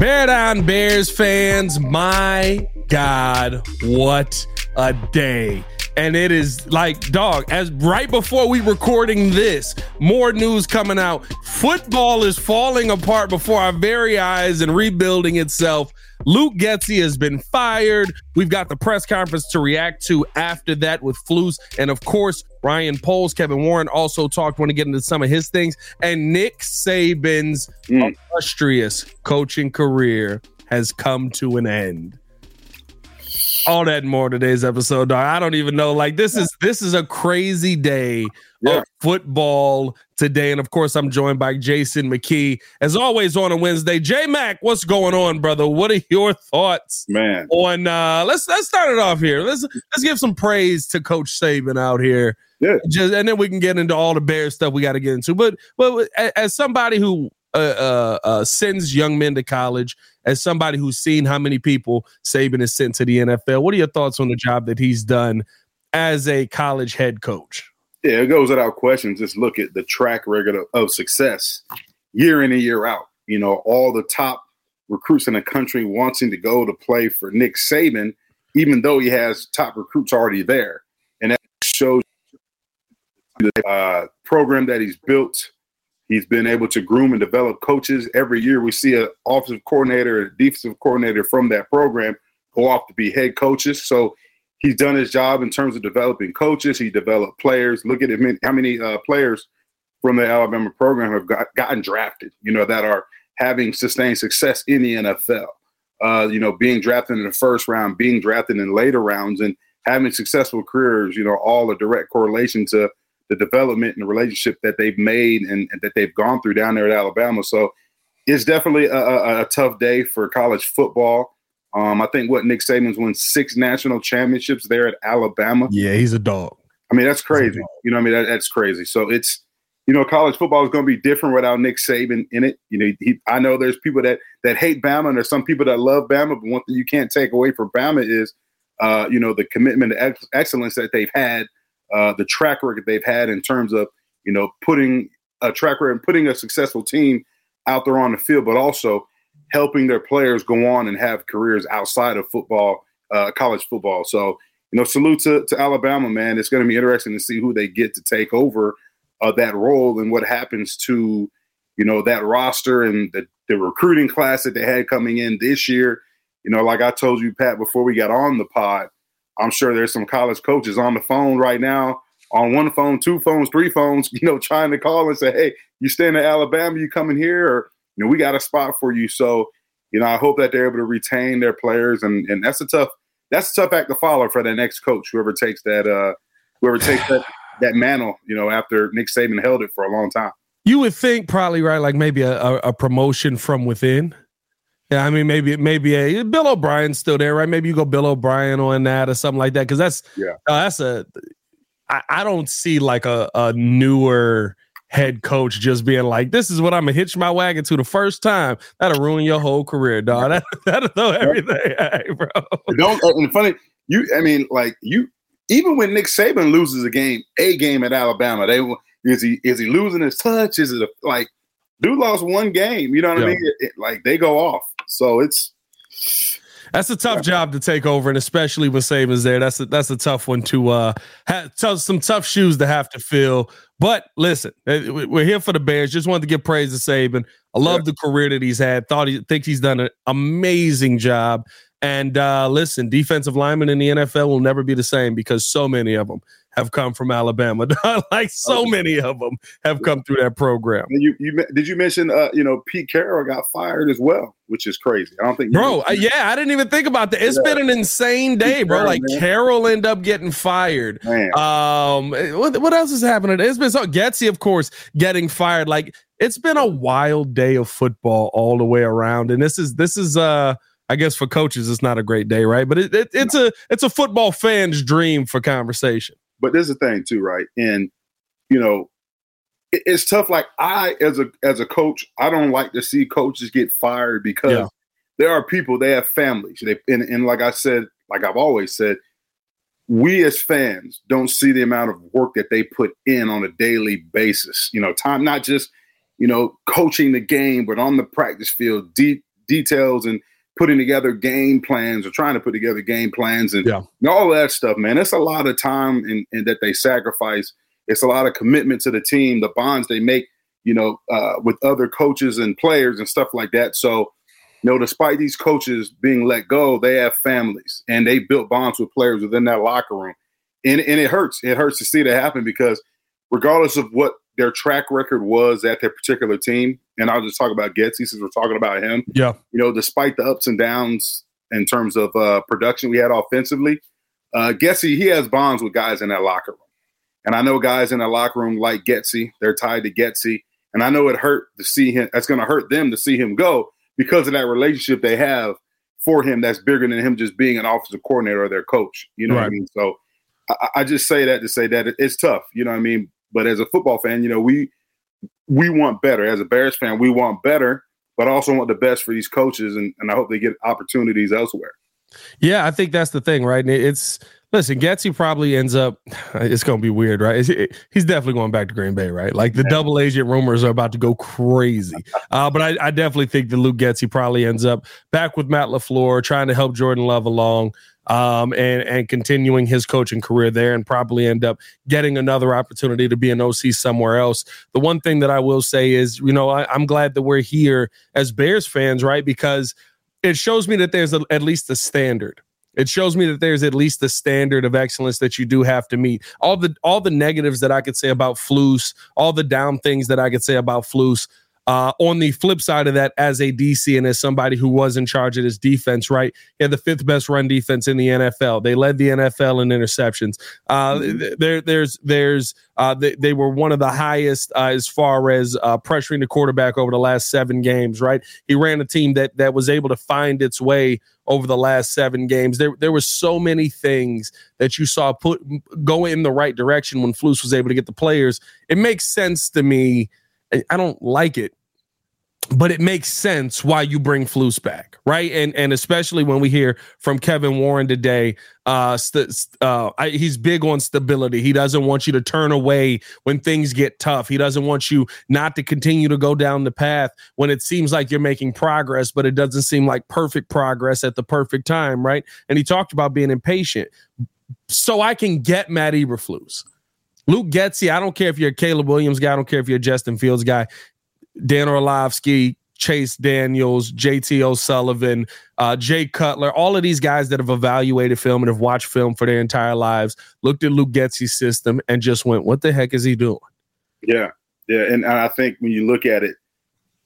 Bear down, Bears fans. My God, what a day. And it is like, dog, as right before we recording this, more news coming out. Football is falling apart before our very eyes and rebuilding itself. Luke Getsy has been fired. We've got the press conference to react to after that with Flus. And of course, Ryan Poles, Kevin Warren also talked when to get into some of his things. And Nick Saban's mm. illustrious coaching career has come to an end all that and more today's episode, dog. I don't even know. Like this is this is a crazy day yeah. of football today, and of course, I'm joined by Jason McKie as always on a Wednesday. J Mac, what's going on, brother? What are your thoughts, man? On uh, let's let's start it off here. Let's let's give some praise to Coach Saban out here. Yeah. Just and then we can get into all the bear stuff we got to get into. But but as somebody who uh, uh, uh, sends young men to college, as somebody who's seen how many people Saban has sent to the NFL, what are your thoughts on the job that he's done as a college head coach? Yeah, it goes without question. Just look at the track record of, of success year in and year out. You know, all the top recruits in the country wanting to go to play for Nick Saban, even though he has top recruits already there. And that shows the uh, program that he's built He's been able to groom and develop coaches. Every year we see an offensive coordinator, a defensive coordinator from that program go off to be head coaches. So he's done his job in terms of developing coaches. He developed players. Look at how many uh, players from the Alabama program have got, gotten drafted, you know, that are having sustained success in the NFL. Uh, you know, being drafted in the first round, being drafted in later rounds, and having successful careers, you know, all a direct correlation to the development and the relationship that they've made and, and that they've gone through down there at Alabama. So it's definitely a, a, a tough day for college football. Um, I think what Nick Saban's won six national championships there at Alabama. Yeah, he's a dog. I mean, that's crazy. You know, I mean, that, that's crazy. So it's, you know, college football is going to be different without Nick Saban in it. You know, he, I know there's people that that hate Bama, and there's some people that love Bama. But one thing you can't take away from Bama is, uh, you know, the commitment to ex- excellence that they've had uh, the track record they've had in terms of you know putting a track record and putting a successful team out there on the field, but also helping their players go on and have careers outside of football, uh, college football. So you know, salute to, to Alabama, man. It's going to be interesting to see who they get to take over uh, that role and what happens to you know that roster and the, the recruiting class that they had coming in this year. You know, like I told you, Pat, before we got on the pod, I'm sure there's some college coaches on the phone right now, on one phone, two phones, three phones, you know, trying to call and say, hey, you staying in Alabama, you coming here, or you know, we got a spot for you. So, you know, I hope that they're able to retain their players, and and that's a tough that's a tough act to follow for the next coach, whoever takes that uh whoever takes that that mantle, you know, after Nick Saban held it for a long time. You would think probably right, like maybe a, a, a promotion from within. Yeah, I mean, maybe maybe a Bill O'Brien's still there, right? Maybe you go Bill O'Brien on that or something like that, because that's yeah, uh, that's a. I, I don't see like a, a newer head coach just being like, "This is what I'm gonna hitch my wagon to the first time." That'll ruin your whole career, dog. That, that'll throw everything, hey, bro. Don't. Uh, and funny, you. I mean, like you. Even when Nick Saban loses a game, a game at Alabama, they is he is he losing his touch? Is it a, like dude lost one game? You know what yeah. I mean? It, it, like they go off. So it's that's a tough yeah. job to take over, and especially when Saban's there, that's a, that's a tough one to uh have tough, some tough shoes to have to fill. But listen, eh, we're here for the Bears. Just wanted to give praise to Saban. I love yeah. the career that he's had. Thought he thinks he's done an amazing job. And uh, listen, defensive linemen in the NFL will never be the same because so many of them have come from Alabama. like so many of them have come through that program. You, you did you mention uh, you know Pete Carroll got fired as well, which is crazy. I don't think bro. Uh, yeah, I didn't even think about that. It's yeah. been an insane day, bro. like man. Carroll end up getting fired. Man. Um, what what else is happening? It's been so Getsy, of course, getting fired. Like it's been a wild day of football all the way around, and this is this is uh. I guess for coaches, it's not a great day, right? But it, it, it's a it's a football fan's dream for conversation. But there's a thing too, right? And you know, it, it's tough. Like I, as a as a coach, I don't like to see coaches get fired because yeah. there are people they have families. They and, and like I said, like I've always said, we as fans don't see the amount of work that they put in on a daily basis. You know, time not just you know coaching the game, but on the practice field, deep details and putting together game plans or trying to put together game plans and yeah. all that stuff, man. It's a lot of time and that they sacrifice. It's a lot of commitment to the team, the bonds they make, you know, uh, with other coaches and players and stuff like that. So, you know, despite these coaches being let go, they have families and they built bonds with players within that locker room. And, and it hurts. It hurts to see that happen because regardless of what their track record was at their particular team, and I'll just talk about Getsy since we're talking about him. Yeah. You know, despite the ups and downs in terms of uh, production we had offensively, uh, Getsy, he has bonds with guys in that locker room. And I know guys in that locker room like Getsy, they're tied to Getsy. And I know it hurt to see him, that's going to hurt them to see him go because of that relationship they have for him that's bigger than him just being an offensive coordinator or their coach. You know right. what I mean? So I, I, just say that to say that it's tough. You know what I mean? But as a football fan, you know, we we want better. As a Bears fan, we want better, but also want the best for these coaches, and, and I hope they get opportunities elsewhere. Yeah, I think that's the thing, right? It's listen, Getsy probably ends up. It's going to be weird, right? he's definitely going back to Green Bay, right? Like the yeah. double agent rumors are about to go crazy. Uh, but I, I, definitely think that Luke Getsy probably ends up back with Matt LaFleur, trying to help Jordan Love along um, and and continuing his coaching career there, and probably end up getting another opportunity to be an OC somewhere else. The one thing that I will say is, you know, I, I'm glad that we're here as Bears fans, right? Because it shows me that there's a, at least a standard. It shows me that there's at least a standard of excellence that you do have to meet. All the all the negatives that I could say about Flus, all the down things that I could say about Flus, uh, on the flip side of that, as a DC and as somebody who was in charge of this defense, right? He had the fifth best run defense in the NFL. They led the NFL in interceptions. Uh, mm-hmm. there, there's, there's, uh, they, they, were one of the highest uh, as far as uh, pressuring the quarterback over the last seven games, right? He ran a team that that was able to find its way over the last seven games. There, there were so many things that you saw put go in the right direction when Flus was able to get the players. It makes sense to me. I don't like it but it makes sense why you bring Flus back, right? And and especially when we hear from Kevin Warren today, uh, st- uh, I, he's big on stability. He doesn't want you to turn away when things get tough. He doesn't want you not to continue to go down the path when it seems like you're making progress, but it doesn't seem like perfect progress at the perfect time, right? And he talked about being impatient. So I can get Matt Eberflus. Luke Getsy, I don't care if you're a Caleb Williams guy, I don't care if you're a Justin Fields guy. Dan Orlovsky, Chase Daniels, JT O'Sullivan, uh, Jay Cutler, all of these guys that have evaluated film and have watched film for their entire lives, looked at Luke Getsy's system and just went, what the heck is he doing? Yeah. Yeah. And I think when you look at it,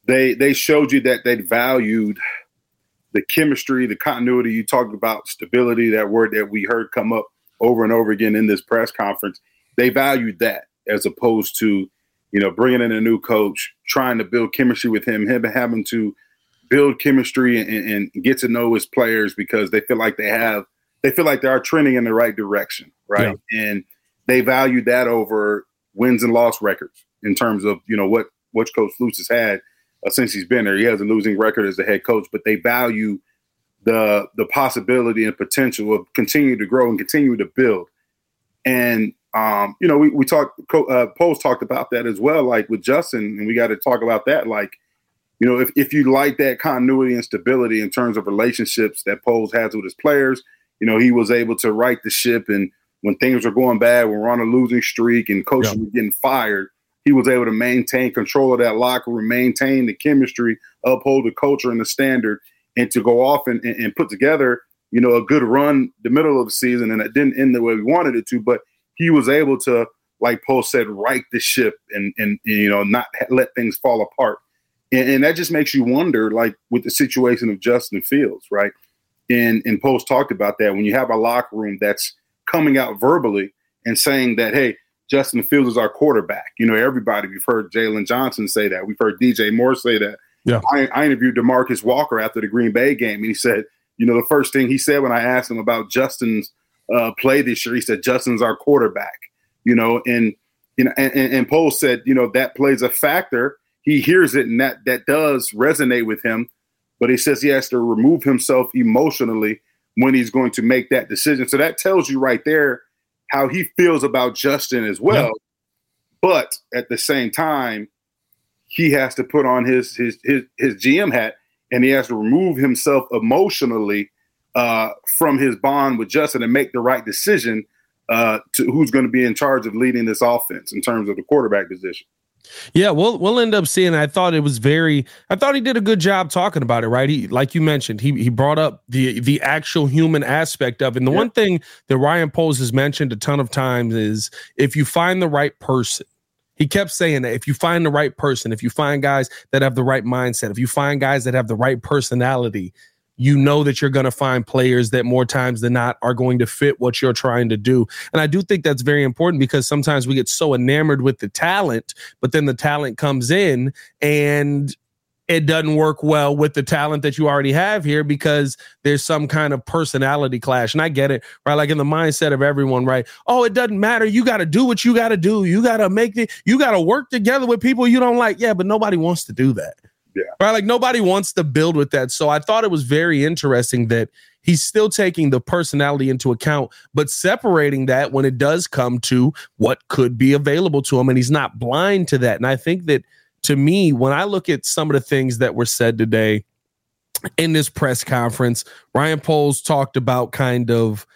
they they showed you that they valued the chemistry, the continuity. You talked about stability, that word that we heard come up over and over again in this press conference. They valued that as opposed to you know, bringing in a new coach, trying to build chemistry with him, him having to build chemistry and, and, get to know his players because they feel like they have, they feel like they are trending in the right direction, right? Yeah. And they value that over wins and loss records in terms of you know what which Coach Flus has had uh, since he's been there. He has a losing record as the head coach, but they value the the possibility and potential of continuing to grow and continue to build. And um, you know, we, we talked, uh, Poles talked about that as well, like with Justin, and we got to talk about that. Like, you know, if, if you like that continuity and stability in terms of relationships that Poles has with his players, you know, he was able to right the ship. And when things were going bad, when we're on a losing streak and coaches yeah. were getting fired, he was able to maintain control of that locker room, maintain the chemistry, uphold the culture and the standard, and to go off and, and, and put together, you know, a good run the middle of the season. And it didn't end the way we wanted it to, but – he was able to, like Paul said, right the ship and and, you know not let things fall apart. And, and, that just makes you wonder, like with the situation of Justin Fields, right? And and Poles talked about that when you have a locker room that's coming out verbally and saying that, hey, Justin Fields is our quarterback. You know, everybody we've heard Jaylon Johnson say that. We've heard DJ Moore say that. Yeah. I, I interviewed DeMarcus Walker after the Green Bay game, and he said, you know, the first thing he said when I asked him about Justin's uh, play this year. He said Justin's our quarterback, you know, and you know, and, and Poles said, you know, that plays a factor. He hears it, and that that does resonate with him. But he says he has to remove himself emotionally when he's going to make that decision. So that tells you right there how he feels about Justin as well. Yeah. But at the same time, he has to put on his his his his GM hat and he has to remove himself emotionally uh, from his bond with Justin and make the right decision uh, to who's going to be in charge of leading this offense in terms of the quarterback position. Yeah, we'll we'll end up seeing. I thought it was very. I thought he did a good job talking about it. Right, he like you mentioned, he he brought up the the actual human aspect of it. And the yeah. one thing that Ryan Poles has mentioned a ton of times is if you find the right person. He kept saying that if you find the right person, if you find guys that have the right mindset, if you find guys that have the right personality, you know that you're going to find players that more times than not are going to fit what you're trying to do. And I do think that's very important because sometimes we get so enamored with the talent, but then the talent comes in and it doesn't work well with the talent that you already have here because there's some kind of personality clash. And I get it, right? Like in the mindset of everyone, right? Oh, it doesn't matter. You got to do what you got to do. You got to make it, you got to work together with people you don't like. Yeah, but nobody wants to do that. Yeah. Right. Like nobody wants to build with that. So I thought it was very interesting that he's still taking the personality into account, but separating that when it does come to what could be available to him. And he's not blind to that. And I think that to me, when I look at some of the things that were said today in this press conference, Ryan Poles talked about kind of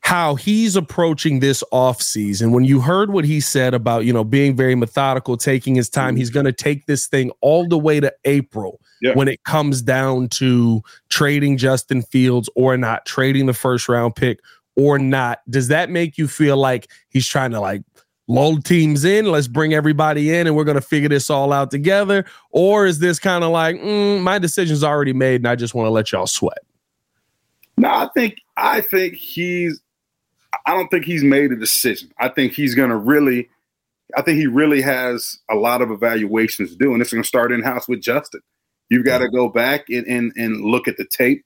how he's approaching this off season. When you heard what he said about, you know, being very methodical, taking his time, he's going to take this thing all the way to April yeah. when it comes down to trading Justin Fields or not, trading the first round pick or not. Does that make you feel like he's trying to like lull teams in? Let's bring everybody in and we're going to figure this all out together? Or is this kind of like, mm, my decision's already made and I just want to let y'all sweat? No, I think I think he's I don't think he's made a decision. I think he's going to really, I think he really has a lot of evaluations to do, and it's going to start in house with Justin. You've got to go back and, and and look at the tape.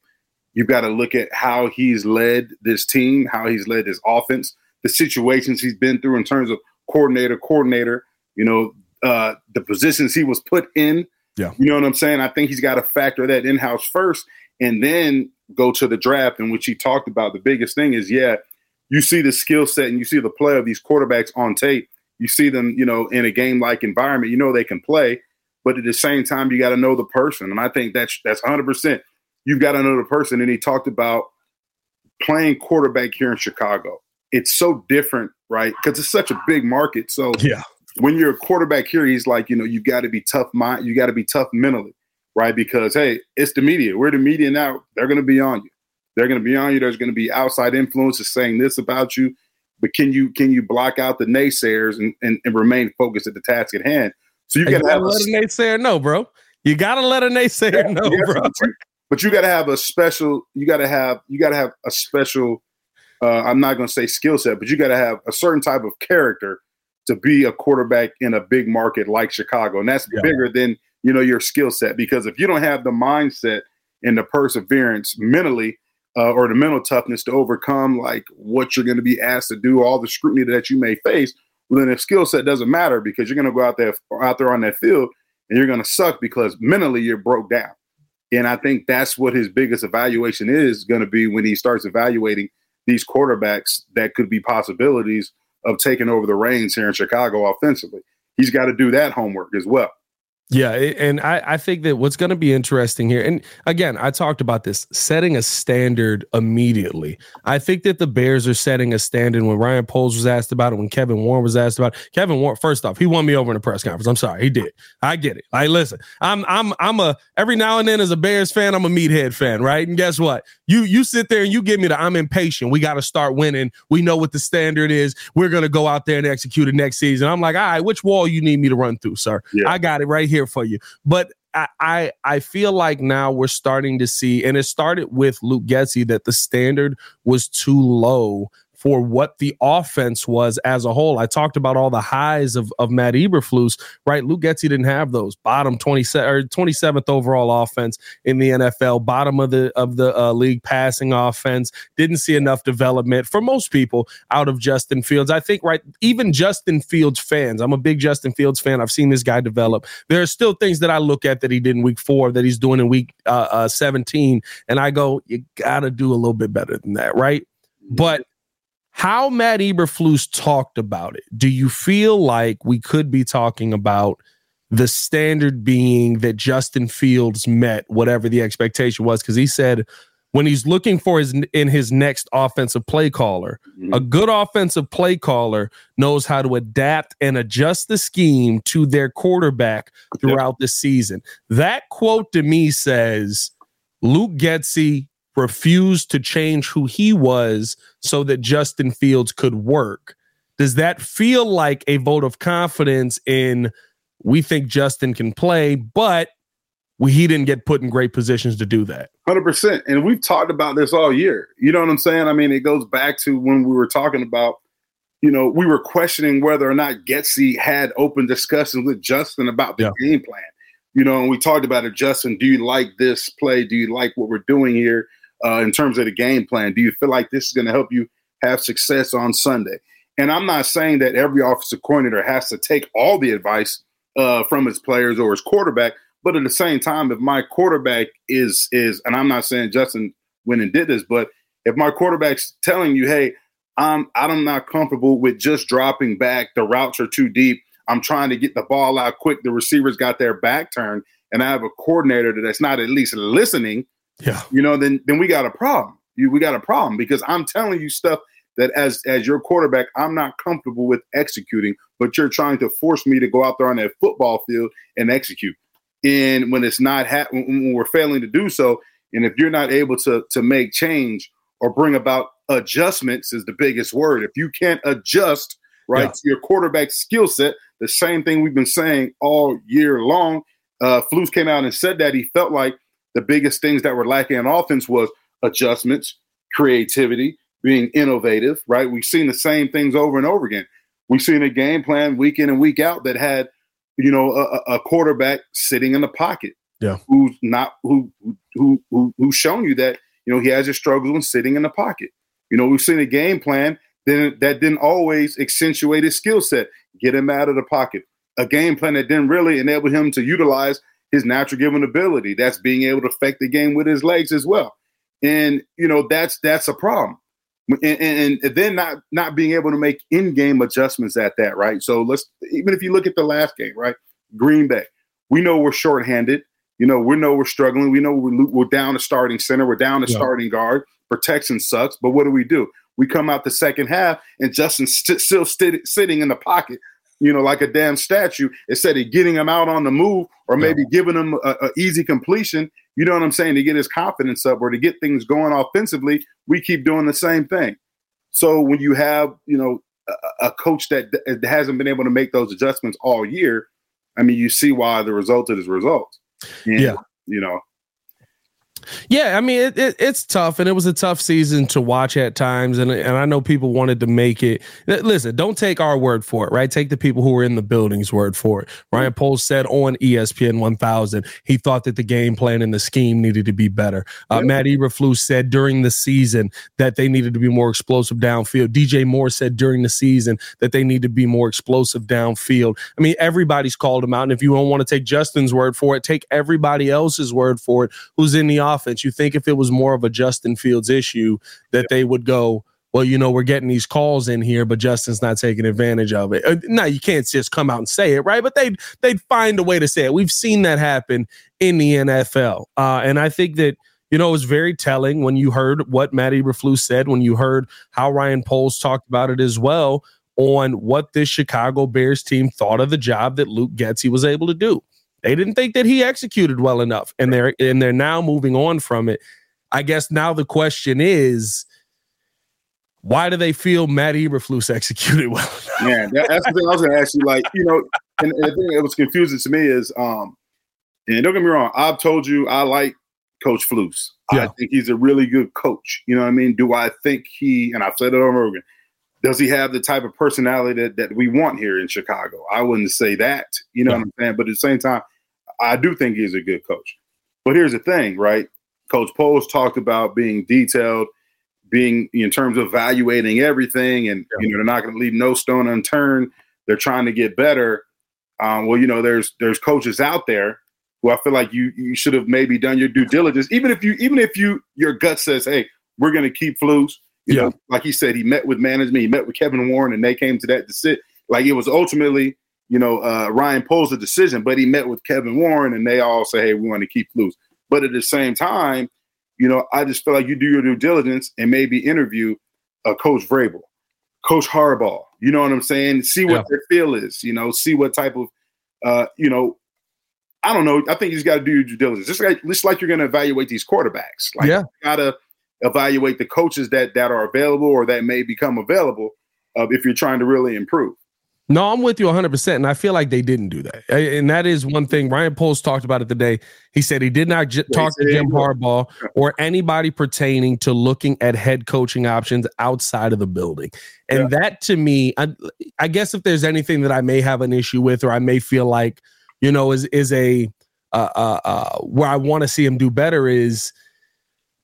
You've got to look at how he's led this team, how he's led this offense, the situations he's been through in terms of coordinator, coordinator. You know, uh, the positions he was put in. Yeah, you know what I'm saying. I think he's got to factor that in house first, and then go to the draft, in which he talked about. The biggest thing is, yeah, you see the skill set and you see the play of these quarterbacks on tape. You see them, you know, in a game like environment. You know they can play, but at the same time, you got to know the person. And I think that's that's 100. percent You've got to know the person. And he talked about playing quarterback here in Chicago. It's so different, right? Because it's such a big market. So yeah, when you're a quarterback here, he's like, you know, you got to be tough mind. You got to be tough mentally, right? Because hey, it's the media. We're the media now. They're going to be on you. They're going to be on you. There's going to be outside influences saying this about you. But can you can you block out the naysayers and, and, and remain focused at the task at hand? So you, gotta, let a, naysayer know, bro. You gotta let a naysayer yeah, know, yeah, bro. But you, but you, gotta have a special. You gotta have. You gotta have a special. Uh, I'm not gonna say skill set, but you gotta have a certain type of character to be a quarterback in a big market like Chicago, and that's yeah. bigger than you know your skill set. Because if you don't have the mindset and the perseverance mentally uh, or the mental toughness to overcome like what you're going to be asked to do, all the scrutiny that you may face, well, then if skill set doesn't matter because you're going to go out there out there on that field and you're going to suck because mentally you're broke down. And I think that's what his biggest evaluation is going to be when he starts evaluating these quarterbacks that could be possibilities of taking over the reins here in Chicago offensively. He's got to do that homework as well. Yeah, and I, I think that what's going to be interesting here, and again, I talked about this setting a standard immediately. I think that the Bears are setting a standard. When Ryan Poles was asked about it, when Kevin Warren was asked about it, Kevin Warren, first off, he won me over in the press conference. I'm sorry, he did. I get it. I listen. I'm I'm I'm a every now and then as a Bears fan, I'm a meathead fan, right? And guess what? You you sit there and you give me the I'm impatient. We got to start winning. We know what the standard is. We're gonna go out there and execute it next season. I'm like, all right, which wall you need me to run through, sir? Yeah. I got it right here for you. But I, I, I feel like now we're starting to see, and it started with Luke Getsy that the standard was too low for what the offense was as a whole. I talked about all the highs of, of Matt Eberflus, right? Luke Getsy didn't have those. Bottom 27 or 27th overall offense in the NFL, bottom of the of the uh, league passing offense. Didn't see enough development for most people out of Justin Fields. I think right, even Justin Fields fans. I'm a big Justin Fields fan. I've seen this guy develop. There are still things that I look at that he did in week four that he's doing in week uh, uh, 17, and I go, you got to do a little bit better than that, right? But how Matt Eberflus talked about it. Do you feel like we could be talking about the standard being that Justin Fields met whatever the expectation was because he said when he's looking for his in his next offensive play caller, mm-hmm. a good offensive play caller knows how to adapt and adjust the scheme to their quarterback throughout yep. the season. That quote to me says Luke Getsy refused to change who he was so that Justin Fields could work. Does that feel like a vote of confidence in we think Justin can play, but we, he didn't get put in great positions to do that. 100%. And we've talked about this all year. You know what I'm saying? I mean, it goes back to when we were talking about, you know, we were questioning whether or not Getsy had open discussions with Justin about the yeah. game plan. You know, and we talked about it, Justin, do you like this play? Do you like what we're doing here uh, in terms of the game plan? Do you feel like this is going to help you have success on Sunday? And I'm not saying that every offensive coordinator has to take all the advice uh, from his players or his quarterback, but at the same time, if my quarterback is is, and I'm not saying Justin went and did this, but if my quarterback's telling you, hey, I'm I'm not comfortable with just dropping back, the routes are too deep. I'm trying to get the ball out quick. The receivers got their back turned, and I have a coordinator that's not at least listening. Yeah, you know, then then we got a problem. You, we got a problem because I'm telling you stuff that as as your quarterback, I'm not comfortable with executing, but you're trying to force me to go out there on that football field and execute and when it's not ha- when we're failing to do so and if you're not able to to make change or bring about adjustments is the biggest word if you can't adjust right yeah. to your quarterback skill set the same thing we've been saying all year long uh Flus came out and said that he felt like the biggest things that were lacking in offense was adjustments creativity being innovative right we've seen the same things over and over again we've seen a game plan week in and week out that had you know, a, a quarterback sitting in the pocket. Yeah. Who's not who who who who's shown you that, you know, he has his struggles when sitting in the pocket. You know, we've seen a game plan then that didn't always accentuate his skill set, get him out of the pocket. A game plan that didn't really enable him to utilize his natural given ability. That's being able to affect the game with his legs as well. And you know, that's that's a problem and, and, then not not being able to make in-game adjustments at that, right? So let's even if you look at the last game, right? Green Bay, we know we're shorthanded. You know, we know we're struggling. We know we're, we're down a starting center. We're down a yeah. starting guard. Protection sucks, but what do we do? We come out the second half, and Justin's st- still st- sitting in the pocket, you know, like a damn statue. Instead of getting him out on the move, or maybe yeah. giving him a easy completion, you know what I'm saying, to get his confidence up or to get things going offensively, we keep doing the same thing. So when you have, you know, a, a coach that, that hasn't been able to make those adjustments all year, I mean, you see why the result is results. And, yeah. You know, yeah, I mean it, it, it's tough, and it was a tough season to watch at times, and and I know people wanted to make it. Listen, don't take our word for it, right? Take the people who were in the building's word for it. Ryan. Poles said on ESPN 1000 he thought that the game plan and the scheme needed to be better. Uh, Matt Eberflus said during the season that they needed to be more explosive downfield. DJ Moore said during the season that they need to be more explosive downfield. I mean, everybody's called them out, and if you don't want to take Justin's word for it, take everybody else's word for it who's in the offense. You think if it was more of a Justin Fields issue that they would go, well, you know, we're getting these calls in here, but Justin's not taking advantage of it. Uh, now, you can't just come out and say it, right? But they'd they'd find a way to say it. We've seen that happen in the NFL, uh, and I think that you know it was very telling when you heard what Matt Eberflus said, when you heard how Ryan Poles talked about it as well on what this Chicago Bears team thought of the job that Luke Getsy was able to do. They didn't think that he executed well enough, and they're and they're now moving on from it. I guess now the question is, why do they feel Matt Eberflus executed well? Man, that, that's the thing I was going to ask you. Like, you know, and, and the thing that was confusing to me is, um, and don't get me wrong, I've told you I like Coach Flus. Yeah. I think he's a really good coach. You know what I mean? Do I think he, and I've said it over again, does he have the type of personality that, that we want here in Chicago? I wouldn't say that. You know yeah. what I'm saying? But at the same time, I do think he's a good coach. But here's the thing, right? Coach Poles talked about being detailed, being in terms of evaluating everything, and yeah. you know they're not going to leave no stone unturned. They're trying to get better. Um, well, you know, there's there's coaches out there who I feel like you you should have maybe done your due diligence, even if you even if you your gut says, hey, we're going to keep Flus. You yeah. know, like he said, he met with management, he met with Kevin Warren, and they came to that decision. Like it was ultimately you know, uh, Ryan Poles a decision, but he met with Kevin Warren and they all say, hey, we want to keep Flus. But at the same time, you know, I just feel like you do your due diligence and maybe interview uh, Coach Vrabel, Coach Harbaugh. You know what I'm saying? See what yeah. their feel is. You know, see what type of, uh, you know, I don't know. I think you just got to do your due diligence. Just like, just like you're going to evaluate these quarterbacks. Like, yeah. you got to evaluate the coaches that that are available or that may become available uh, if you're trying to really improve. No, I'm with you 100%. And I feel like they didn't do that. And that is one thing Ryan Poles talked about it today. He said he did not j- talk to Jim Harbaugh or anybody pertaining to looking at head coaching options outside of the building. And yeah. that to me, I, I, guess if there's anything that I may have an issue with or I may feel like, you know, is, is a, uh, uh, uh, where I want to see him do better is –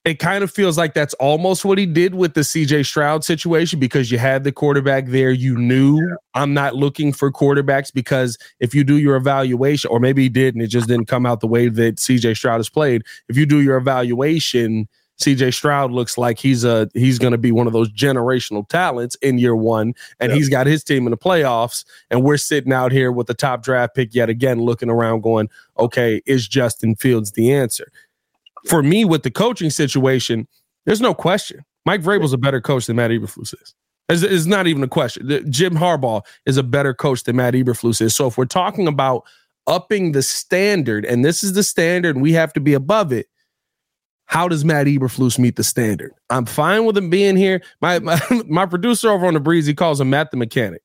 it kind of feels like that's almost what he did with the CJ Stroud situation because you had the quarterback there. You knew yeah. I'm not looking for quarterbacks because if you do your evaluation, or maybe he did and it just didn't come out the way that CJ Stroud has played. If you do your evaluation, CJ Stroud looks like he's a he's going to be one of those generational talents in year one, and he's got his team in the playoffs. And we're sitting out here with the top draft pick yet again, looking around, going, "Okay, is Justin Fields the answer?" For me with the coaching situation, there's no question. Mike Vrabel's a better coach than Matt Eberflus is. It's, it's not even a question. Jim Harbaugh is a better coach than Matt Eberflus is. So if we're talking about upping the standard, and this is the standard, and we have to be above it. How does Matt Eberflus meet the standard? I'm fine with him being here. My my, my producer over on the breeze, he calls him Matt the mechanic.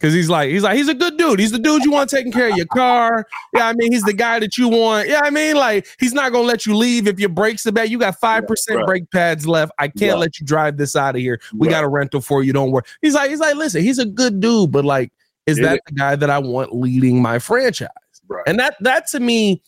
Cause he's like, he's like, he's a good dude. He's the dude you want taking care of your car. Yeah, I mean, he's the guy that you want. Yeah, I mean, like, he's not gonna let you leave if your brakes are bad. You got five percent right. brake pads left. I can't let you drive this out of here. We right. got a rental for you. Don't worry. He's like, he's like, listen, he's a good dude, but like, is that the guy that I want leading my franchise? Right. And that that to me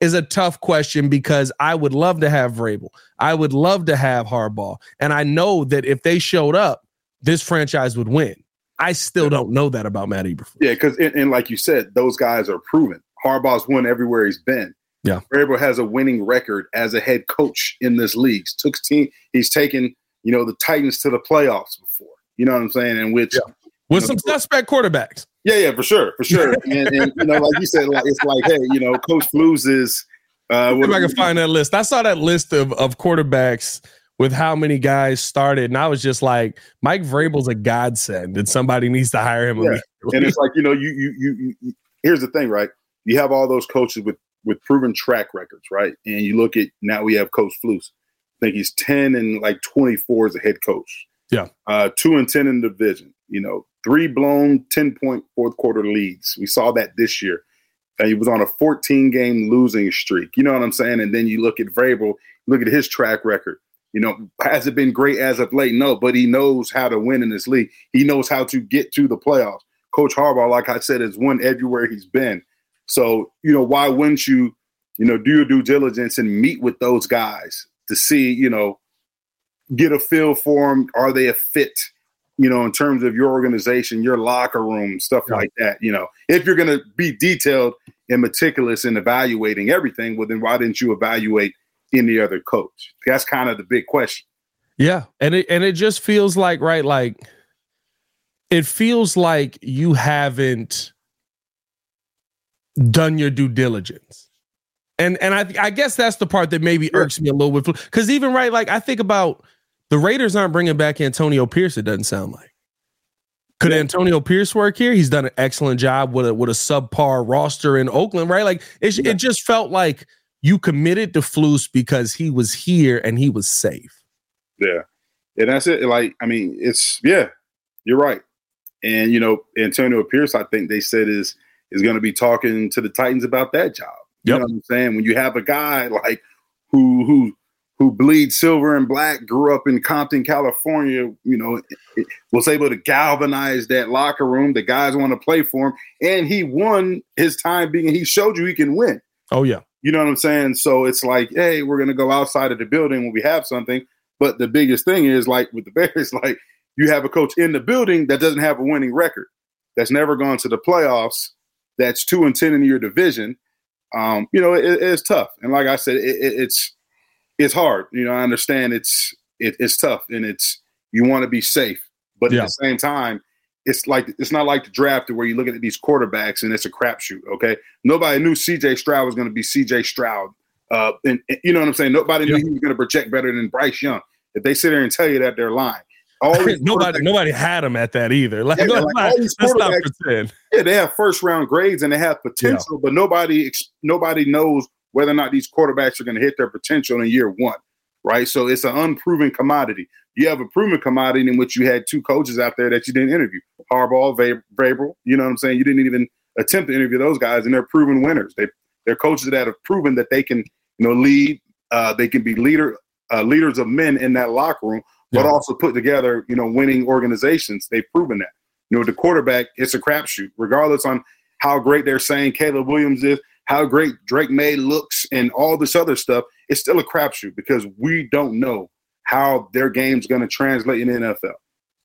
is a tough question because I would love to have Vrabel. I would love to have Harbaugh, and I know that if they showed up, this franchise would win. I still don't know that about Matt Eberflus. Yeah, because and, like you said, those guys are proven. Harbaugh's won everywhere he's been. Yeah, Vrabel has a winning record as a head coach in this league. He's took team. He's taken you know the Titans to the playoffs before. You know what I'm saying? And which yeah. with some know, suspect quarterbacks. Yeah, yeah, for sure, for sure. and, and, you know, like you said, like, it's like, hey, you know, Coach Flus is. Uh, if I can find that list, I saw that list of of quarterbacks with how many guys started. And I was just like, Mike Vrabel's a godsend, and somebody needs to hire him. Yeah. And it's like, you know, you, you, you, you, here's the thing, right? You have all those coaches with, with proven track records, right? And you look at now we have Coach Flus. I think he's 10 and like 24 as a head coach. Yeah. Uh, two and 10 in the division, you know, three blown 10 point fourth quarter leads. We saw that this year. And he was on a 14 game losing streak. You know what I'm saying? And then you look at Vrabel, look at his track record. You know, has it been great as of late? No, but he knows how to win in this league. He knows how to get to the playoffs. Coach Harbaugh, like I said, has won everywhere he's been. So, you know, why wouldn't you, you know, do your due diligence and meet with those guys to see, you know, get a feel for them? Are they a fit, you know, in terms of your organization, your locker room, stuff yeah. like that? You know, if you're going to be detailed and meticulous in evaluating everything, well, then why didn't you evaluate – any other coach? That's kind of the big question. Yeah, and it and it just feels like right, like it feels like you haven't done your due diligence. And and I I guess that's the part that maybe sure. irks me a little bit because even right, like I think about the Raiders aren't bringing back Antonio Pierce. It doesn't sound like. Could yeah. Antonio Pierce work here? He's done an excellent job with a with a subpar roster in Oakland, right? Like it, yeah. it just felt like you committed to Flus because he was here and he was safe. Yeah. And that's it. Like, I mean, it's yeah, you're right. And you know, Antonio Pierce, I think they said is is going to be talking to the Titans about that job. You yep. know what I'm saying? When you have a guy like who who who bleeds silver and black, grew up in Compton, California, you know, was able to galvanize that locker room. The guys want to play for him, and he won his time being. He showed you he can win. Oh yeah, you know what I'm saying? So it's like, hey, we're gonna go outside of the building when we have something. But the biggest thing is like with the Bears, like you have a coach in the building that doesn't have a winning record, that's never gone to the playoffs, that's two and ten in your division. Um, you know, it, it's tough. And like I said, it, it, it's it's hard. You know, I understand it's it's tough and it's you want to be safe, but yeah. at the same time, it's like it's not like the draft where you're looking at these quarterbacks and it's a crapshoot. Okay, nobody knew C.J. Stroud was going to be C.J. Stroud, uh, and, and, you know what I'm saying. Nobody knew he was going to project better than Bryce Young. If they sit there and tell you that, they're lying. nobody nobody had him at that either. Like, yeah, like all these quarterbacks, yeah, they have first round grades and they have potential, yeah. but nobody nobody knows whether or not these quarterbacks are going to hit their potential in year one, right? So it's an unproven commodity. You have a proven commodity in which you had two coaches out there that you didn't interview, Harbaugh, Vrabel. You know what I'm saying? You didn't even attempt to interview those guys, and they're proven winners. They they're coaches that have proven that they can you know lead. Uh, they can be leader uh, leaders of men in that locker room but yeah. also put together, you know, winning organizations. They've proven that. You know, the quarterback, it's a crapshoot, regardless on how great they're saying Caleb Williams is, how great Drake Maye looks, and all this other stuff. It's still a crapshoot because we don't know how their game's going to translate in the NFL.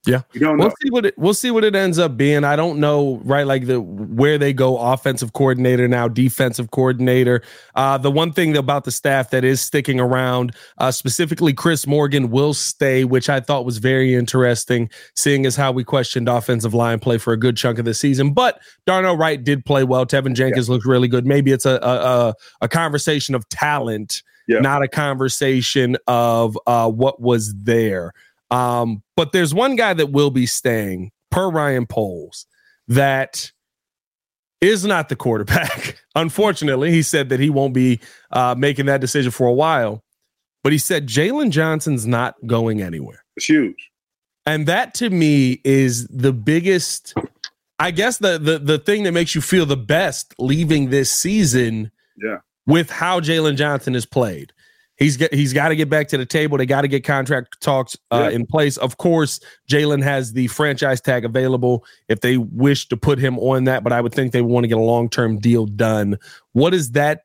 Yeah, we'll see what it we'll see what it ends up being. I don't know, right? Like the where they go, offensive coordinator now, defensive coordinator. Uh, the one thing about the staff that is sticking around, uh, specifically Chris Morgan, will stay, which I thought was very interesting, seeing as how we questioned offensive line play for a good chunk of the season. But Darnell Wright did play well. Teven Jenkins yeah. looked really good. Maybe it's a a, a conversation of talent, yeah. not a conversation of uh, what was there. Um, but there's one guy that will be staying, per Ryan Poles, that is not the quarterback. Unfortunately, he said that he won't be uh, making that decision for a while. But he said Jaylon Johnson's not going anywhere. It's huge. And that to me is the biggest, I guess the the the thing that makes you feel the best leaving this season. Yeah. With how Jaylon Johnson has played he's get, he's got to get back to the table. They got to get contract talks uh, yeah. in place. Of course, Jaylon has the franchise tag available if they wish to put him on that, but I would think they want to get a long term deal done. What is that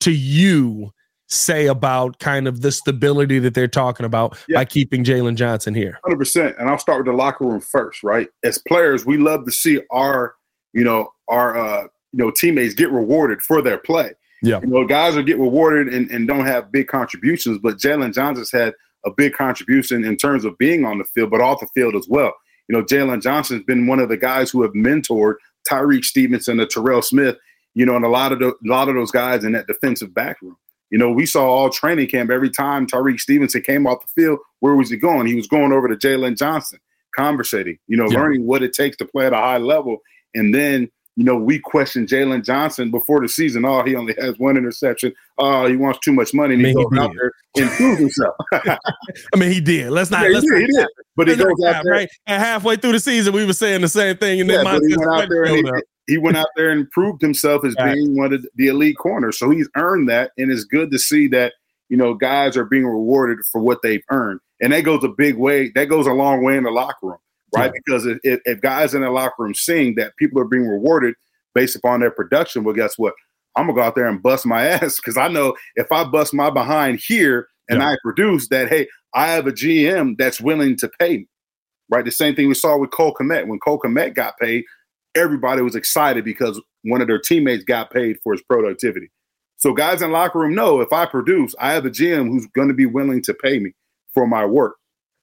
to you? Say about kind of the stability that they're talking about yeah. by keeping Jaylon Johnson here. 100%. And I'll start with the locker room first, right? As players, we love to see our, you know, our, uh, you know, teammates get rewarded for their play. Yeah. You know, guys will get rewarded and, and don't have big contributions, but Jaylon Johnson's had a big contribution in terms of being on the field, but off the field as well. You know, Jaylon Johnson's been one of the guys who have mentored Tyrique Stevenson and Terrell Smith, you know, and a lot of the, a lot of those guys in that defensive back room. You know, we saw all training camp every time Tyrique Stevenson came off the field, where was he going? He was going over to Jaylon Johnson, conversating, you know, yeah. learning what it takes to play at a high level. And then you know, we questioned Jaylon Johnson before the season. Oh, he only has one interception. Oh, he wants too much money. And he, I mean, goes he out there and proves himself. I mean, he did. Let's not. Yeah, let's he did, not, But he goes out there. Right? And halfway through the season, we were saying the same thing. And yeah, then he went out there and he, he, went out there and proved himself as right. being one of the elite corners. So he's earned that. And it's good to see that, you know, guys are being rewarded for what they've earned. And that goes a big way. That goes a long way in the locker room, right? Yeah. Because if, if guys in the locker room seeing that people are being rewarded – based upon their production. Well, guess what? I'm gonna go out there and bust my ass because I know if I bust my behind here and yeah. I produce that, hey, I have a GM that's willing to pay me. Right. The same thing we saw with Cole Kmet. When Cole Kmet got paid, everybody was excited because one of their teammates got paid for his productivity. So guys in locker room know if I produce, I have a GM who's going to be willing to pay me for my work.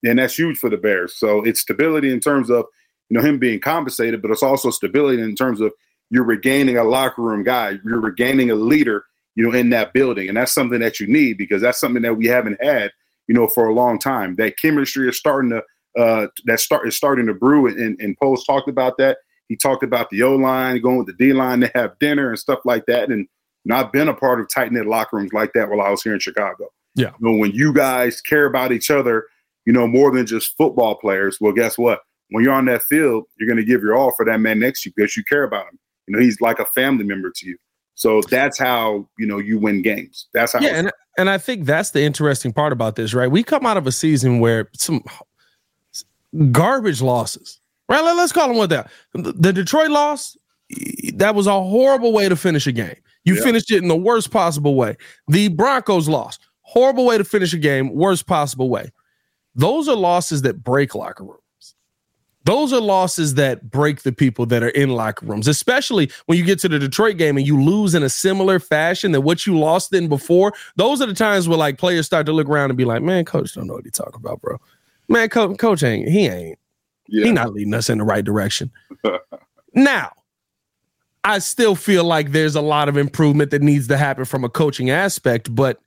And that's huge for the Bears. So it's stability in terms of, you know, him being compensated, but it's also stability in terms of you're regaining a locker room guy. You're regaining a leader, you know, in that building. And that's something that you need because that's something that we haven't had, you know, for a long time. That chemistry is starting to uh that start is starting to brew and, and Poles talked about that. He talked about the O line going with the D line to have dinner and stuff like that. And not been a part of tight knit locker rooms like that while I was here in Chicago. Yeah. You know, when you guys care about each other, you know, more than just football players, well, guess what? When you're on that field, you're going to give your all for that man next to you because you care about him. You know, he's like a family member to you. So that's how you know you win games. That's how. Yeah, and, and I think that's the interesting part about this, right? We come out of a season where some garbage losses, right? Let, us call them what that. The Detroit loss, that was a horrible way to finish a game. You yeah. finished it in the worst possible way. The Broncos lost, horrible way to finish a game, worst possible way. Those are losses that break locker rooms. Those are losses that break the people that are in locker rooms, especially when you get to the Detroit game and you lose in a similar fashion than what you lost in before. Those are the times where like players start to look around and be like, "Man, coach don't know what he talking about, bro. Man, coach, coach ain't he ain't Yeah. He's not leading us in the right direction. now, I still feel like there's a lot of improvement that needs to happen from a coaching aspect, but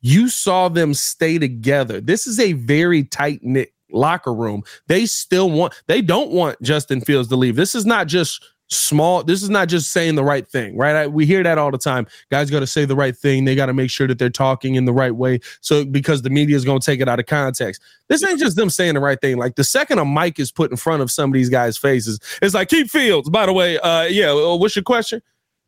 you saw them stay together. This is a very tight knit locker room. They still want, they don't want Justin Fields to leave. This is not just small. This is not just saying the right thing, right? I, we hear that all the time. Guys got to say the right thing. They got to make sure that they're talking in the right way. So because the media is going to take it out of context. This ain't just them saying the right thing. Like the second a mic is put in front of some of these guys' faces, it's like keep Fields. By the way, uh, yeah. What's your question?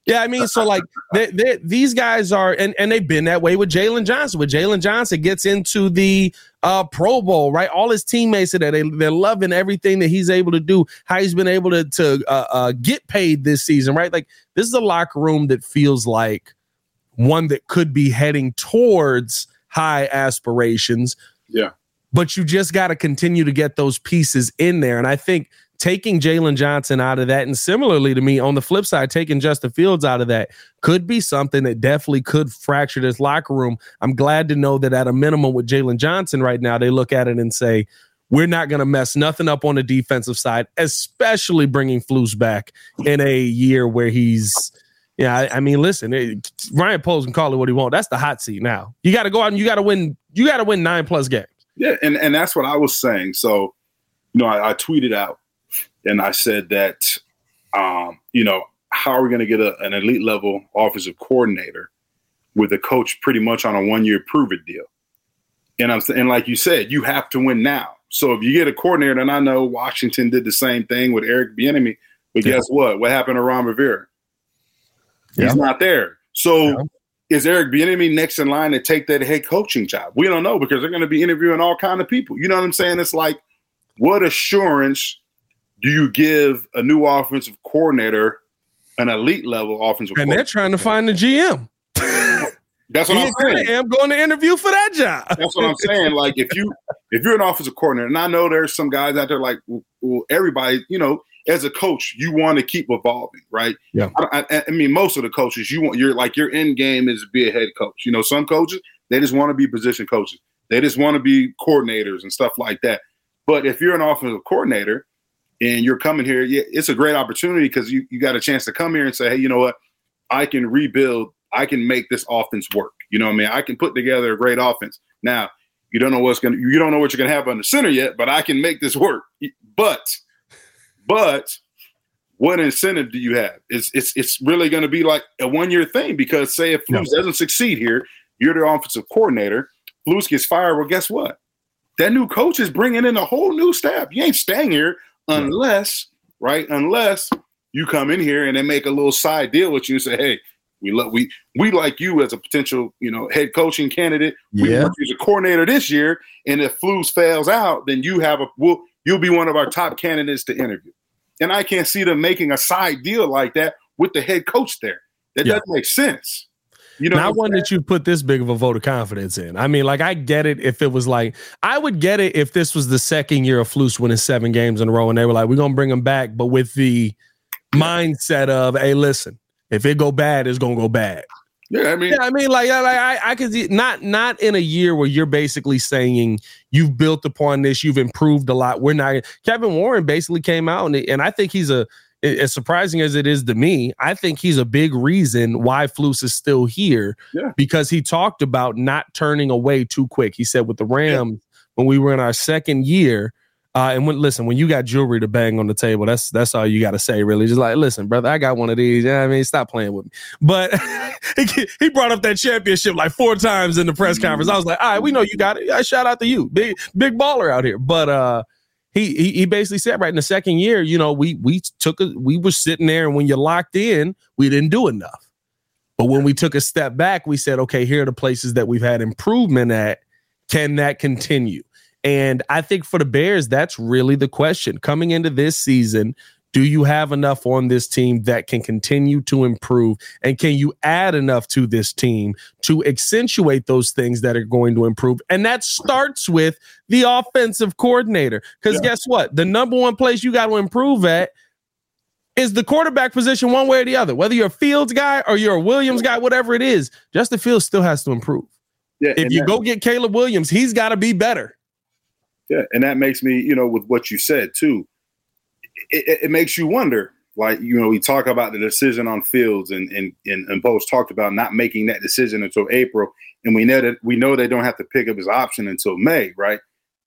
Yeah, I mean, so like they, they, these guys are, and, and they've been that way with Jaylon Johnson. With Jaylon Johnson gets into the uh, Pro Bowl, right? All his teammates are there. They, they're loving everything that he's able to do, how he's been able to, to uh, uh, get paid this season, right? Like this is a locker room that feels like one that could be heading towards high aspirations. Yeah. But you just got to continue to get those pieces in there. And I think taking Jaylon Johnson out of that, and similarly to me, on the flip side, taking Justin Fields out of that could be something that definitely could fracture this locker room. I'm glad to know that at a minimum with Jaylon Johnson right now, they look at it and say, we're not going to mess nothing up on the defensive side, especially bringing Flus back in a year where he's. Yeah, I, I mean, listen, it, Ryan Poles can call it what he wants. That's the hot seat now. You got to go out and you got to win. You got to win nine plus games. Yeah, and and that's what I was saying. So, you know, I, I tweeted out and I said that, um, you know, how are we going to get a, an elite level offensive coordinator with a coach pretty much on a one year prove it deal? And I'm and like you said, you have to win now. So if you get a coordinator, and I know Washington did the same thing with Eric Bieniemy, but yeah. guess what? What happened to Ron Rivera? He's not there. So yeah. is Eric Bieniemy next in line to take that head coaching job? We don't know because they're going to be interviewing all kind of people. You know what I'm saying? It's like, what assurance do you give a new offensive coordinator an elite level offensive and they're trying to find the GM. That's what I'm saying. I'm going to interview for that job. That's what I'm saying. Like if you if you're an offensive coordinator, and I know there's some guys out there like well, everybody, you know, as a coach, you want to keep evolving, right? Yeah. I, I, I, mean, most of the coaches, you want you're like your end game is to be a head coach. You know, some coaches they just want to be position coaches. They just want to be coordinators and stuff like that. But if you're an offensive coordinator, and you're coming here, yeah, it's a great opportunity because you, you got a chance to come here and say, hey, you know what? I can rebuild, I can make this offense work. You know what I mean? I can put together a great offense. Now, you don't know what's gonna you don't know what you're gonna have on the center yet, but I can make this work. But but what incentive do you have? It's it's it's really gonna be like a one-year thing because say if Flus no. doesn't succeed here, you're the offensive coordinator, Flus gets fired. Well, guess what? That new coach is bringing in a whole new staff. You ain't staying here unless right unless you come in here and they make a little side deal with you and say hey we love we we like you as a potential you know head coaching candidate. We yeah. want you as a coordinator this year and if Flus fails out then you have a we'll, you'll be one of our top candidates to interview. And i can't see them making a side deal like that with the head coach there. That yeah. doesn't make sense you know, not one that you put this big of a vote of confidence in. I mean, like I get it if it was like I would get it if this was the second year of Flus winning seven games in a row, and they were like, "We're gonna bring him back," but with the mindset of, "Hey, listen, if it go bad, it's gonna go bad." Yeah, I mean, yeah, I mean, like, like I, I could see not not in a year where you're basically saying you've built upon this, you've improved a lot. We're not. Kevin Warren basically came out and, and I think he's a as surprising as it is to me, I think he's a big reason why Flus is still here yeah. because he talked about not turning away too quick. He said with the Rams yeah. when we were in our second year, uh, and when listen, when you got jewelry to bang on the table, that's that's all you got to say, really. Just like, listen, brother, I got one of these. Yeah, I mean, stop playing with me. But he brought up that championship like four times in the press conference. I was like, all right, we know you got it. I shout out to you, big big baller out here. But uh, he, he basically said right in the second year, you know, we we took a we were sitting there, and when you're locked in, we didn't do enough. But when we took a step back, we said, okay, here are the places that we've had improvement at. Can that continue? And I think for the Bears, that's really the question coming into this season. Do you have enough on this team that can continue to improve? And can you add enough to this team to accentuate those things that are going to improve? And that starts with the offensive coordinator. Because yeah. guess what? The number one place you got to improve at is the quarterback position, one way or the other. Whether you're a Fields guy or you're a Williams guy, whatever it is, Justin Fields still has to improve. Yeah, if you that, go get Caleb Williams, he's got to be better. Yeah, and that makes me, you know, with what you said too, it, it, makes you wonder. Like, you know, we talk about the decision on Fields, and and and, and Poles talked about not making that decision until April, and we know that we know they don't have to pick up his option until May, right?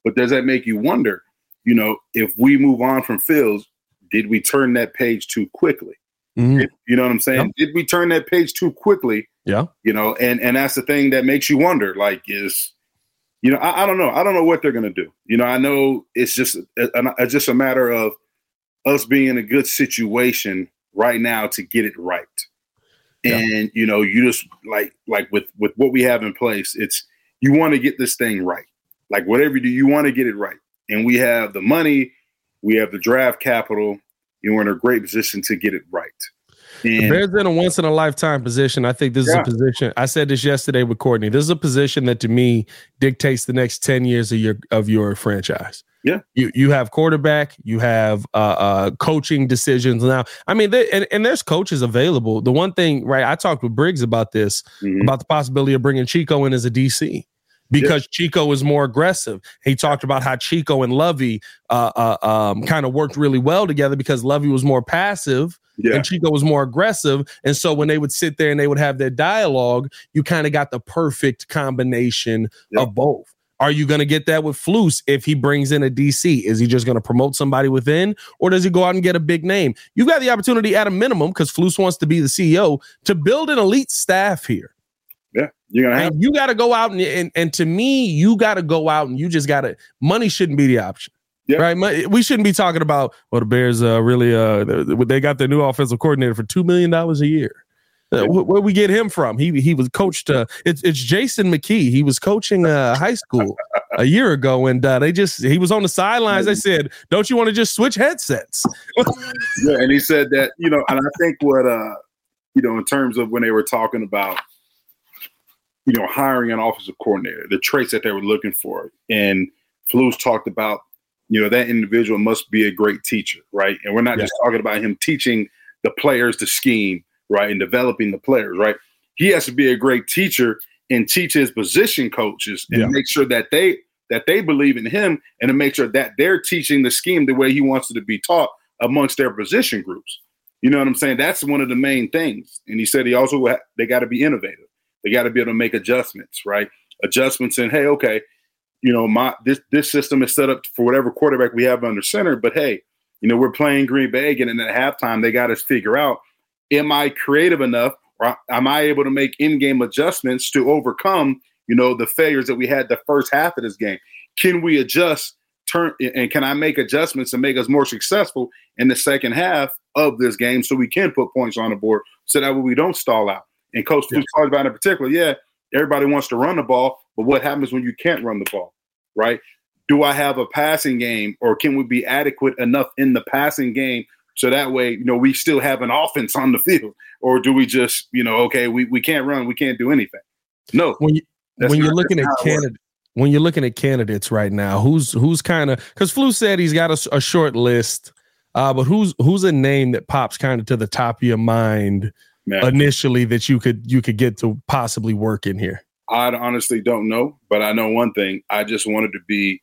But does that make you wonder? You know, if we move on from Fields, did we turn that page too quickly? Mm-hmm. You know what I'm saying? Did we turn that page too quickly? Yeah. You know, and and that's the thing that makes you wonder. Like, is you know, I, I don't know. I don't know what they're gonna do. You know, I know it's just a, a, just a matter of us being in a good situation right now to get it right. Yeah. And you know, you just like like with with what we have in place, it's you want to get this thing right. Like whatever you do, you want to get it right. And we have the money, we have the draft capital, and we're in a great position to get it right. And, the Bears in a once in a lifetime position. I think this yeah. is a position. I said this yesterday with Courtney. This is a position that to me dictates the next ten years of your of your franchise. Yeah, you you have quarterback, you have uh, uh coaching decisions now. I mean, they, and and there's coaches available. The one thing, right? I talked with Briggs about this mm-hmm. about the possibility of bringing Chico in as a DC because yeah. Chico is more aggressive. He talked about how Chico and Lovie uh, uh, um, kind of worked really well together because Lovie was more passive yeah. and Chico was more aggressive. And so when they would sit there and they would have their dialogue, you kind of got the perfect combination yeah. of both. Are you going to get that with Flus if he brings in a DC? Is he just going to promote somebody within, or does he go out and get a big name? You've got the opportunity at a minimum because Flus wants to be the CEO to build an elite staff here. Yeah, you're gonna have. you got to go out and, and and to me, you got to go out and you just got to. Money shouldn't be the option. Yeah. Right. We shouldn't be talking about well, the Bears uh, really uh they got their new offensive coordinator for two million dollars a year. Uh, where we get him from? He he was coached. Uh, it's it's Jason McKie. He was coaching uh, high school a year ago, and uh, they just he was on the sidelines. They said, "Don't you want to just switch headsets?" yeah, and he said that you know, and I think what uh you know in terms of when they were talking about you know hiring an offensive coordinator, the traits that they were looking for, and Flus talked about you know that individual must be a great teacher, right? And we're not yeah. just talking about him teaching the players the scheme, right, and developing the players, right? He has to be a great teacher and teach his position coaches and yeah. make sure that they that they believe in him and to make sure that they're teaching the scheme the way he wants it to be taught amongst their position groups. You know what I'm saying? That's one of the main things. And he said he also they got to be innovative. They got to be able to make adjustments, right? Adjustments and hey, okay, you know, my this this system is set up for whatever quarterback we have under center. But hey, you know, we're playing Green Bay again, and at halftime they got us figure out: Am I creative enough, or am I able to make in-game adjustments to overcome, you know, the failures that we had the first half of this game? Can we adjust? Turn and can I make adjustments to make us more successful in the second half of this game so we can put points on the board so that way we don't stall out? And Coach yeah. talked about in particular, yeah, everybody wants to run the ball, but what happens when you can't run the ball, right? Do I have a passing game or can we be adequate enough in the passing game so that way, you know, we still have an offense on the field? Or do we just, you know, okay, we, we can't run, we can't do anything? No. When, you, when you're looking at candidates, when you're looking at candidates right now, who's who's kind of because Flus said he's got a, a short list, uh, but who's who's a name that pops kind of to the top of your mind Man. initially that you could you could get to possibly work in here? I honestly don't know, but I know one thing. I just wanted to be,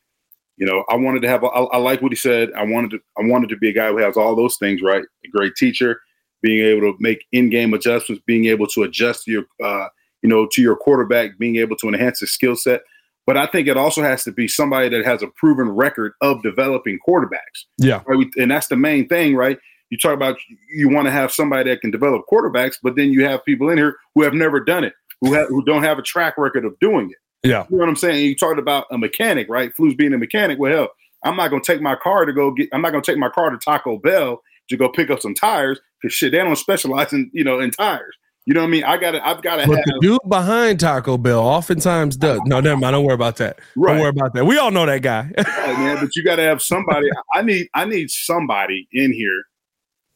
you know, I wanted to have. A, I, I like what he said. I wanted to. I wanted to be a guy who has all those things right. A great teacher, being able to make in-game adjustments, being able to adjust your, uh, you know, to your quarterback, being able to enhance his skill set. But I think it also has to be somebody that has a proven record of developing quarterbacks. Yeah, right? and that's the main thing, right? you talk about you want to have somebody that can develop quarterbacks, but then you have people in here who have never done it, who have who don't have a track record of doing it. Yeah, you know what I'm saying. You talked about a mechanic, right? Flus being a mechanic. Well, hell, I'm not gonna take my car to go get. I'm not gonna take my car to Taco Bell to go pick up some tires because shit, they don't specialize in you know in tires. You know what I mean? I got to. I've got to. But have, the dude behind Taco Bell oftentimes does. No, never mind. Don't worry about that. Right. Don't worry about that. We all know that guy. right, man, but you got to have somebody. I need. I need somebody in here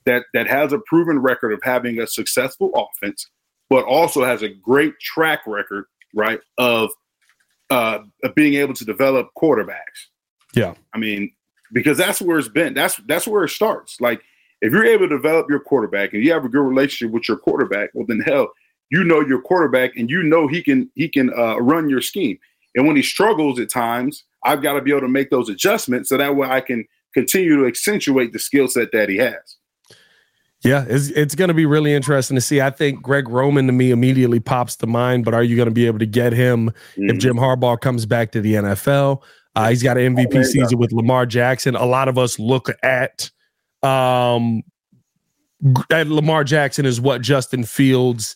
that that has a proven record of having a successful offense, but also has a great track record, right, of uh, of being able to develop quarterbacks. Yeah, I mean, because that's where it's been. That's that's where it starts. Like if you're able to develop your quarterback and you have a good relationship with your quarterback, well then hell, you know your quarterback and you know he can he can uh, run your scheme. And when he struggles at times, I've got to be able to make those adjustments so that way I can continue to accentuate the skill set that he has. Yeah, it's, it's going to be really interesting to see. I think Greg Roman to me immediately pops to mind, but are you going to be able to get him mm-hmm. if Jim Harbaugh comes back to the NFL? Uh, he's got an MVP oh, season with Lamar Jackson. A lot of us look at um, at Lamar Jackson is what Justin Fields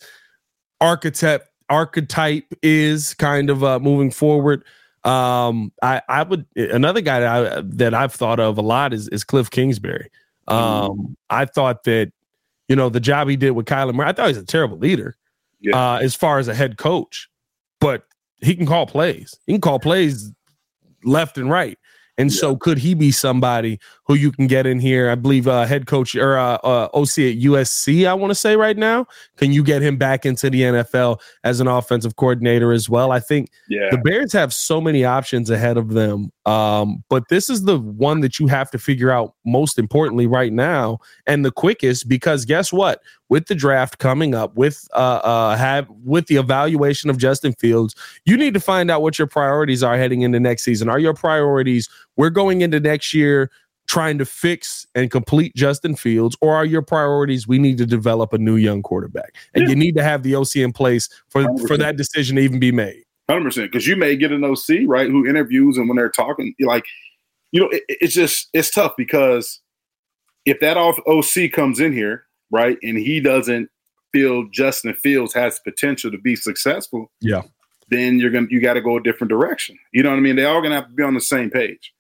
archetype archetype is kind of uh, moving forward. Um, I I would another guy that, I, that I've thought of a lot is is Kliff Kingsbury. Um, mm. I thought that you know the job he did with Kyler Murray. I thought he's a terrible leader yeah. uh, as far as a head coach, but he can call plays. He can call plays left and right. And yeah. so, could he be somebody who you can get in here? I believe uh, head coach or uh, uh, OC at USC, I want to say right now. Can you get him back into the NFL as an offensive coordinator as well? I think yeah. the Bears have so many options ahead of them. Um, but this is the one that you have to figure out most importantly right now and the quickest because guess what? with the draft coming up, with uh, uh, have with the evaluation of Justin Fields, you need to find out what your priorities are heading into next season. Are your priorities we're going into next year trying to fix and complete Justin Fields, or are your priorities we need to develop a new young quarterback? And yeah. you need to have the OC in place for 100%. for that decision to even be made. Hundred percent, because you may get an OC right who interviews and when they're talking, like you know, it, it's just it's tough because if that off OC comes in here right? And he doesn't feel Justin Fields has potential to be successful, yeah, then you're gonna you got to go a different direction. You know what I mean? They all gonna have to be on the same page.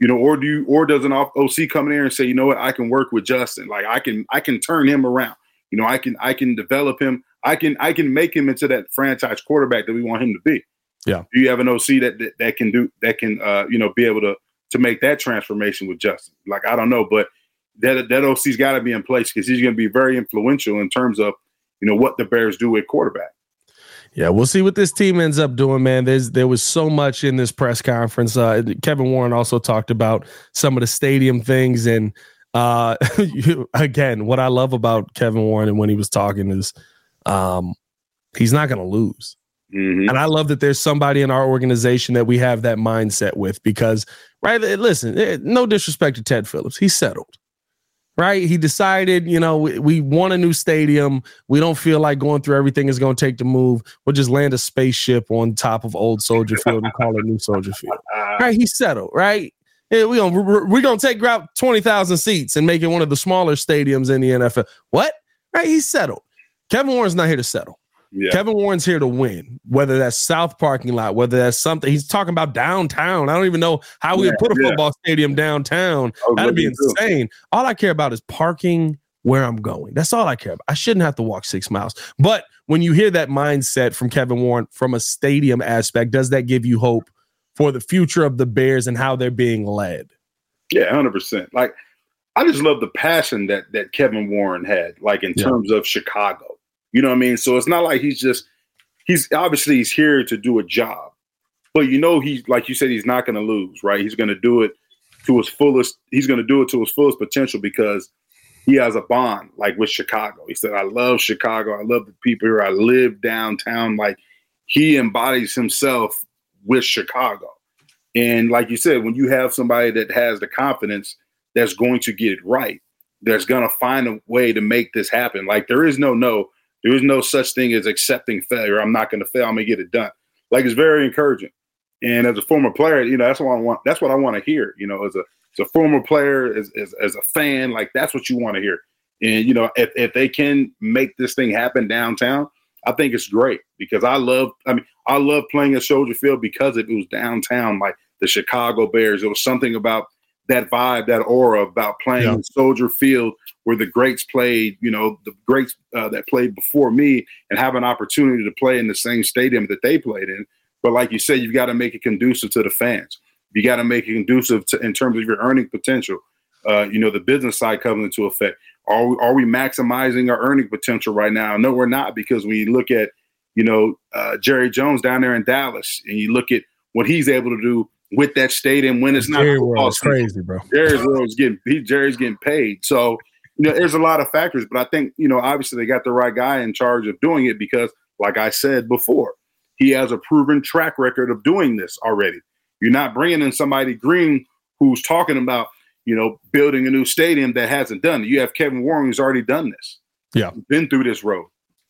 You know, or do you or does an OC come in there and say, you know what, I can work with Justin. Like I can I can turn him around. You know, I can I can develop him. I can I can make him into that franchise quarterback that we want him to be. Yeah. Do you have an OC that that, that can do that can uh you know be able to to make that transformation with Justin? Like I don't know, but that that OC's got to be in place because he's going to be very influential in terms of you know what the Bears do at quarterback. Yeah, we'll see what this team ends up doing, man. There's there was so much in this press conference. Uh, Kevin Warren also talked about some of the stadium things, and uh, again, what I love about Kevin Warren and when he was talking is, um, he's not going to lose. Mm-hmm. And I love that there's somebody in our organization that we have that mindset with because, right? Listen, eh, no disrespect to Ted Phillips, he's settled right? He decided, you know, we, we, want a new stadium. We don't feel like going through everything is going to take to move. We'll just land a spaceship on top of old Soldier Field and call it New Soldier Field. Right? He settled, right? Yeah, we gonna we're gonna take out twenty thousand seats and make it one of the smaller stadiums in the NFL. What? Right? He's settled. Kevin Warren's not here to settle. Yeah. Kevin Warren's here to win, whether that's South parking lot, whether that's something. He's talking about downtown. I don't even know how we yeah, would put a yeah. football stadium downtown. That'd be insane. Too. All I care about is parking where I'm going. That's all I care about. I shouldn't have to walk six miles. But when you hear that mindset from Kevin Warren from a stadium aspect, does that give you hope for the future of the Bears and how they're being led? Yeah, hundred percent. Like I just love the passion that that Kevin Warren had, like in terms of Chicago you know what I mean? So it's not like he's just he's obviously he's here to do a job. But you know he's like you said, he's not gonna lose, right? He's gonna do it to his fullest, he's gonna do it to his fullest potential because he has a bond like with Chicago. He said, I love Chicago, I love the people here, I live downtown. Like he embodies himself with Chicago. And like you said, when you have somebody that has the confidence that's going to get it right, that's going to find a way to make this happen. Like there is no no. There is no such thing as accepting failure. I'm not going to fail. I'm going to get it done. Like it's very encouraging. And as a former player, you know, that's what I want. That's what I want to hear. You know, as a as a former player, as, as, as a fan, like that's what you want to hear. And you know, if, if they can make this thing happen downtown, I think it's great because I love. I mean, I love playing at Soldier Field because it was downtown, like the Chicago Bears. It was something about that vibe, that aura about playing yeah. Soldier Field where the greats played, you know, the greats uh, that played before me and have an opportunity to play in the same stadium that they played in. But like you said, you've got to make it conducive to the fans. You got to make it conducive to, in terms of your earning potential. Uh, you know, the business side comes into effect. Are we, are we maximizing our earning potential right now? No, we're not because when you look at, you know, uh, Jerry Jones down there in Dallas and you look at what he's able to do with that stadium when it's not Jerry World crazy, bro. Jerry's World's getting he, Jerry's getting paid. So you know, there's a lot of factors, but I think you know, obviously they got the right guy in charge of doing it because, like I said before, he has a proven track record of doing this already. You're not bringing in somebody green who's talking about you know building a new stadium that hasn't done it. You have Kevin Warren who's already done this. Yeah, He's been through this road.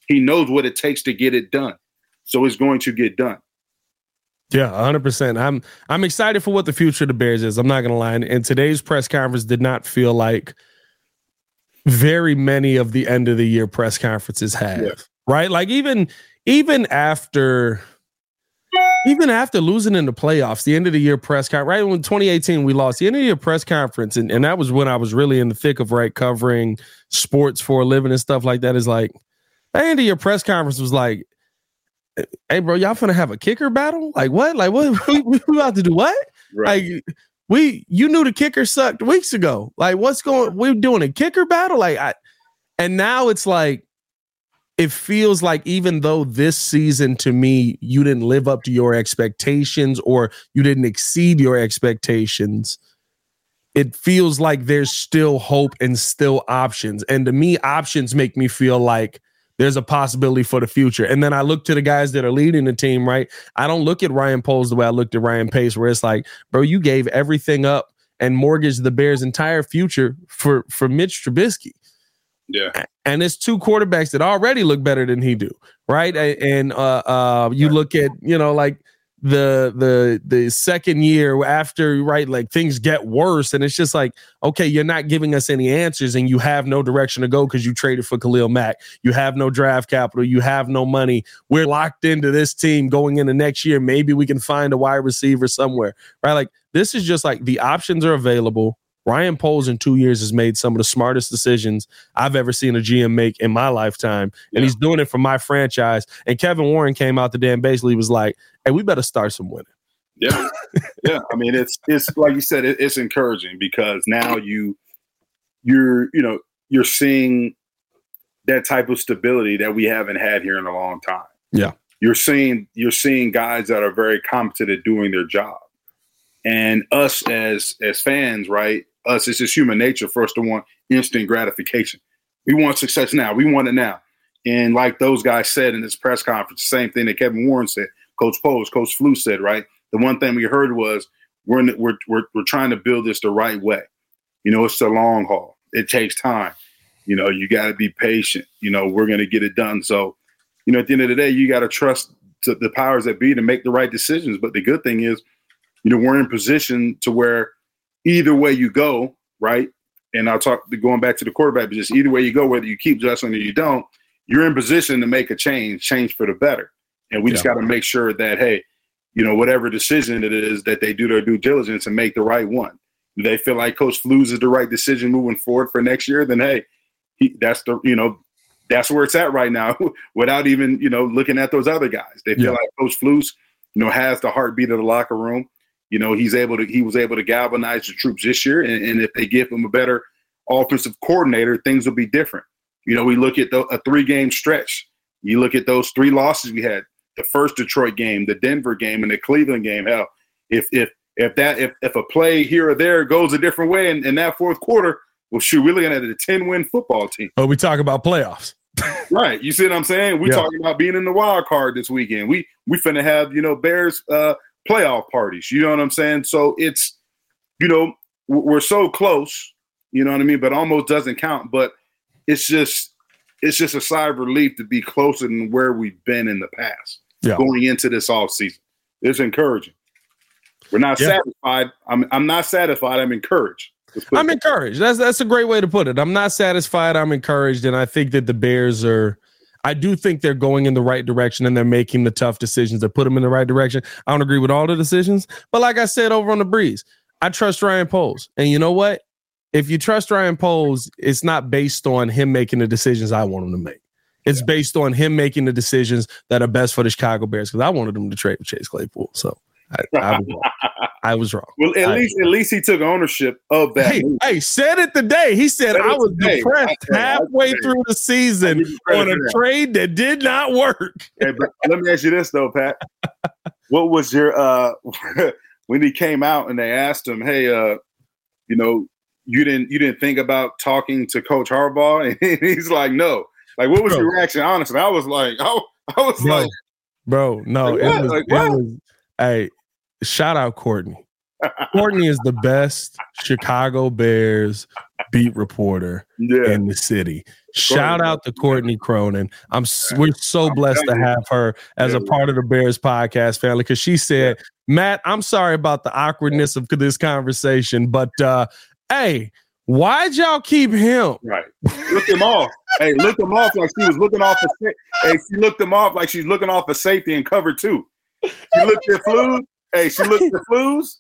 He knows what it takes to get it done. So it's going to get done. Yeah, 100%. I'm I'm excited for what the future of the Bears is. I'm not going to lie. And today's press conference did not feel like very many of the end of the year press conferences have. Yeah. Right? Like even even after even after losing in the playoffs, the end of the year press conference, right when 2018 we lost the end of the year press conference, and, and that was when I was really in the thick of right covering sports for a living and stuff like that. Is like the end of your press conference was like, hey, bro, y'all finna have a kicker battle? Like what? Like what? we, we about to do what? Right. Like we, you knew the kicker sucked weeks ago. Like what's going? We're doing a kicker battle. Like I, and now it's like it feels like even though this season to me you didn't live up to your expectations or you didn't exceed your expectations it feels like there's still hope and still options and to me options make me feel like there's a possibility for the future. And then I look to the guys that are leading the team, right? I don't look at Ryan Poles the way I looked at Ryan Pace, where it's like, bro, you gave everything up and mortgaged the Bears' entire future for for Mitch Trubisky. Yeah. And it's two quarterbacks that already look better than he do, right? And uh uh you look at, you know, like the the the second year after right like things get worse and it's just like okay you're not giving us any answers and you have no direction to go because you traded for Khalil Mack. You have no draft capital. You have no money. We're locked into this team going into next year. Maybe we can find a wide receiver somewhere right? Like this is just like the options are available Ryan Poles in two years has made some of the smartest decisions I've ever seen a GM make in my lifetime. And yeah. he's doing it for my franchise. And Kevin Warren came out today and basically was like, hey, we better start some winning. Yeah. yeah. I mean, it's, it's like you said, it, it's encouraging because now you, you're, you know, you're seeing that type of stability that we haven't had here in a long time. Yeah. You're seeing, you're seeing guys that are very competent at doing their job. And us as, as fans, right? Us, it's just human nature for us to want instant gratification. We want success now. We want it now. And like those guys said in this press conference, same thing that Kevin Warren said, Coach Poles, Coach Flu said, right? The one thing we heard was we're, the, we're, we're, we're trying to build this the right way. You know, it's a long haul. It takes time. You know, you got to be patient. You know, we're going to get it done. So, you know, at the end of the day, you got to trust the powers that be to make the right decisions. But the good thing is, you know, we're in position to where either way you go, right? And I'll talk going back to the quarterback position. Either way you go, whether you keep Justin or you don't, you're in position to make a change, change for the better. And we yeah. just got to make sure that hey, you know, whatever decision it is that they do their due diligence and make the right one. Do they feel like Coach Flus is the right decision moving forward for next year? Then hey, he, that's the you know that's where it's at right now without even you know looking at those other guys. They feel yeah. like Coach Flus, you know, has the heartbeat of the locker room you know, he's able to he was able to galvanize the troops this year, and, and if they give him a better offensive coordinator, things will be different. You know, we look at the, a three game stretch. You look at those three losses we had: the first Detroit game, the Denver game, and the Cleveland game. Hell, if if if that if, if a play here or there goes a different way in, in that fourth quarter, well, shoot, we're looking at a ten win football team. Oh, we talk about playoffs. right. You see what I'm saying? We're yeah. talking about being in the wild card this weekend. We we finna have, you know, Bears uh playoff parties. You know what I'm saying? So it's, you know, we're so close, you know what I mean, but almost doesn't count. But it's just, it's just a sigh of relief to be closer than where we've been in the past yeah. going into this off season. It's encouraging. We're not yeah. satisfied. I'm, I'm not satisfied. I'm encouraged. I'm encouraged. That's that's a great way to put it. I'm not satisfied. I'm encouraged, and I think that the Bears are I do think they're going in the right direction and they're making the tough decisions that put them in the right direction. I don't agree with all the decisions, but like I said over on the breeze, I trust Ryan Poles. And you know what? If you trust Ryan Poles, it's not based on him making the decisions I want him to make. It's yeah. based on him making the decisions that are best for the Chicago Bears because I wanted him to trade with Chase Claypool. So I, I, was wrong. I was wrong. Well, at I, least at least he took ownership of that. Hey, hey said it today. He said, said I was today. depressed halfway through the season on a that. trade that did not work. hey, let me ask you this though, Pat. what was your uh when he came out and they asked him, "Hey, uh, you know, you didn't you didn't think about talking to Coach Harbaugh?" And he's like, "No." Like, what was bro. your reaction? Honestly, I was like, I, I was bro, like, bro, no, like, it was, like, it was, hey, shout out Courtney. Courtney is the best Chicago Bears beat reporter yeah. in the city. Shout out to Courtney Cronin. I'm we're so blessed to have her as a part of the Bears podcast family because she said, "Matt, I'm sorry about the awkwardness of this conversation, but uh, hey." Why'd y'all keep him? Right. Look him off. hey, look him off like she was looking off. A, hey, she looked him off like she's looking off a safety and cover two. She looked at Flus. Hey, she looked at Flus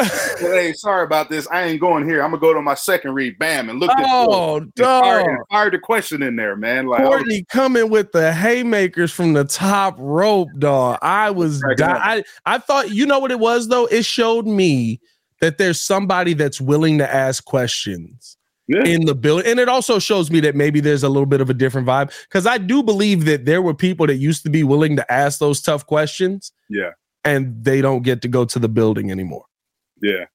hey, sorry about this. I ain't going here. I'm gonna go to my second read. Bam, and look at oh, dog. Fired, fired the question in there, man. Like Courtney was, coming with the haymakers from the top rope, dog. I was, di- I, I thought, you know what it was though. It showed me that there's somebody that's willing to ask questions. Yeah. in the building. And it also shows me that maybe there's a little bit of a different vibe because I do believe that there were people that used to be willing to ask those tough questions. Yeah. And they don't get to go to the building anymore. Yeah.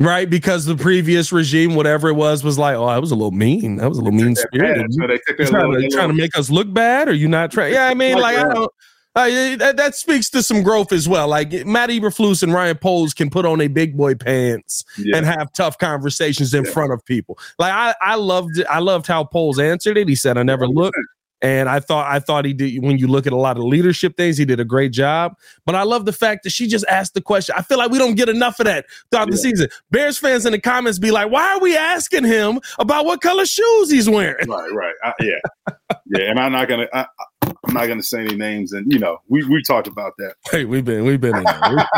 Right, because the previous regime, whatever it was, was like, oh, I was a little mean. That was a little mean spirited. So they took trying, little, to, trying to make us look bad, or you not trying? Yeah, I mean, like, I don't. Uh, that, that, speaks to some growth as well. Like Matt Eberflus and Ryan Poles can put on a big boy pants yeah. and have tough conversations in yeah. front of people. Like I, I loved, I loved how Poles answered it. He said, "I never looked." And I thought I thought he did when you look at a lot of leadership things, he did a great job. But I love the fact that she just asked the question. I feel like we don't get enough of that throughout yeah. the season. Bears fans in the comments be like, why are we asking him about what color shoes he's wearing? Right, right. I, yeah. yeah. And I'm not gonna I, I'm not going to say any names, and you know, we we talked about that. Hey, we've been we've been in there.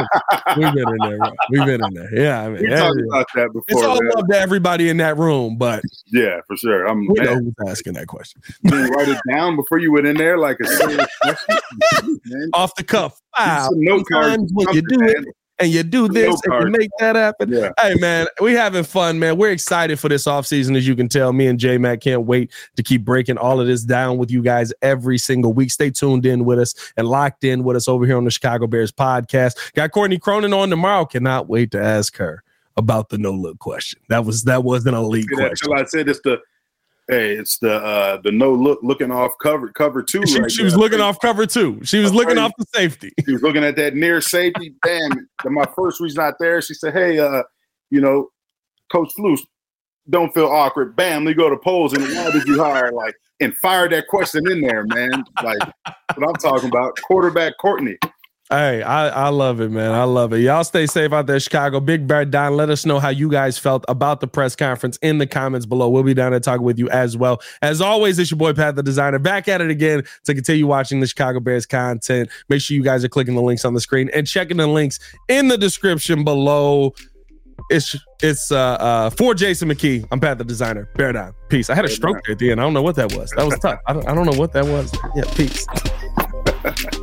We've been, in there. We've been in there. Yeah, I mean, we talked about that before. It's all love to everybody in that room, but yeah, for sure. I'm we know who's asking that question. You write it down before you went in there, like a serious question. Off the cuff. Wow. Note cards. When you do it, and you do this and you make that happen. Yeah. Hey man, we're having fun, man. We're excited for this offseason, as you can tell. Me and J Mac can't wait to keep breaking all of this down with you guys every single week. Stay tuned in with us and locked in with us over here on the Chicago Bears podcast. Got Courtney Cronin on tomorrow. Cannot wait to ask her about the no look question. That was that wasn't a elite question. I said it's the Hey, it's the uh the no look looking off cover cover two. She, right she was looking off cover two. She was looking off the safety. She was looking at that near safety. Damn, my first reason not there. She said, "Hey, uh, you know, Coach Flus, don't feel awkward." Bam, we go to Poles and why did you hire? Like, and fire that question in there, man. Like, what I'm talking about, quarterback Courtney. Hey, I, I love it, man. I love it. Y'all stay safe out there, Chicago. Big Bear Don, let us know how you guys felt about the press conference in the comments below. We'll be down there talking with you as well. As always, it's your boy Pat the Designer back at it again to continue watching the Chicago Bears content. Make sure you guys are clicking the links on the screen and checking the links in the description below. It's it's uh, uh for Jason McKie. I'm Pat the Designer. Bear down. Peace. I had a stroke there at the end. I don't know what that was. That was tough. I don't, I don't know what that was. Yeah, peace.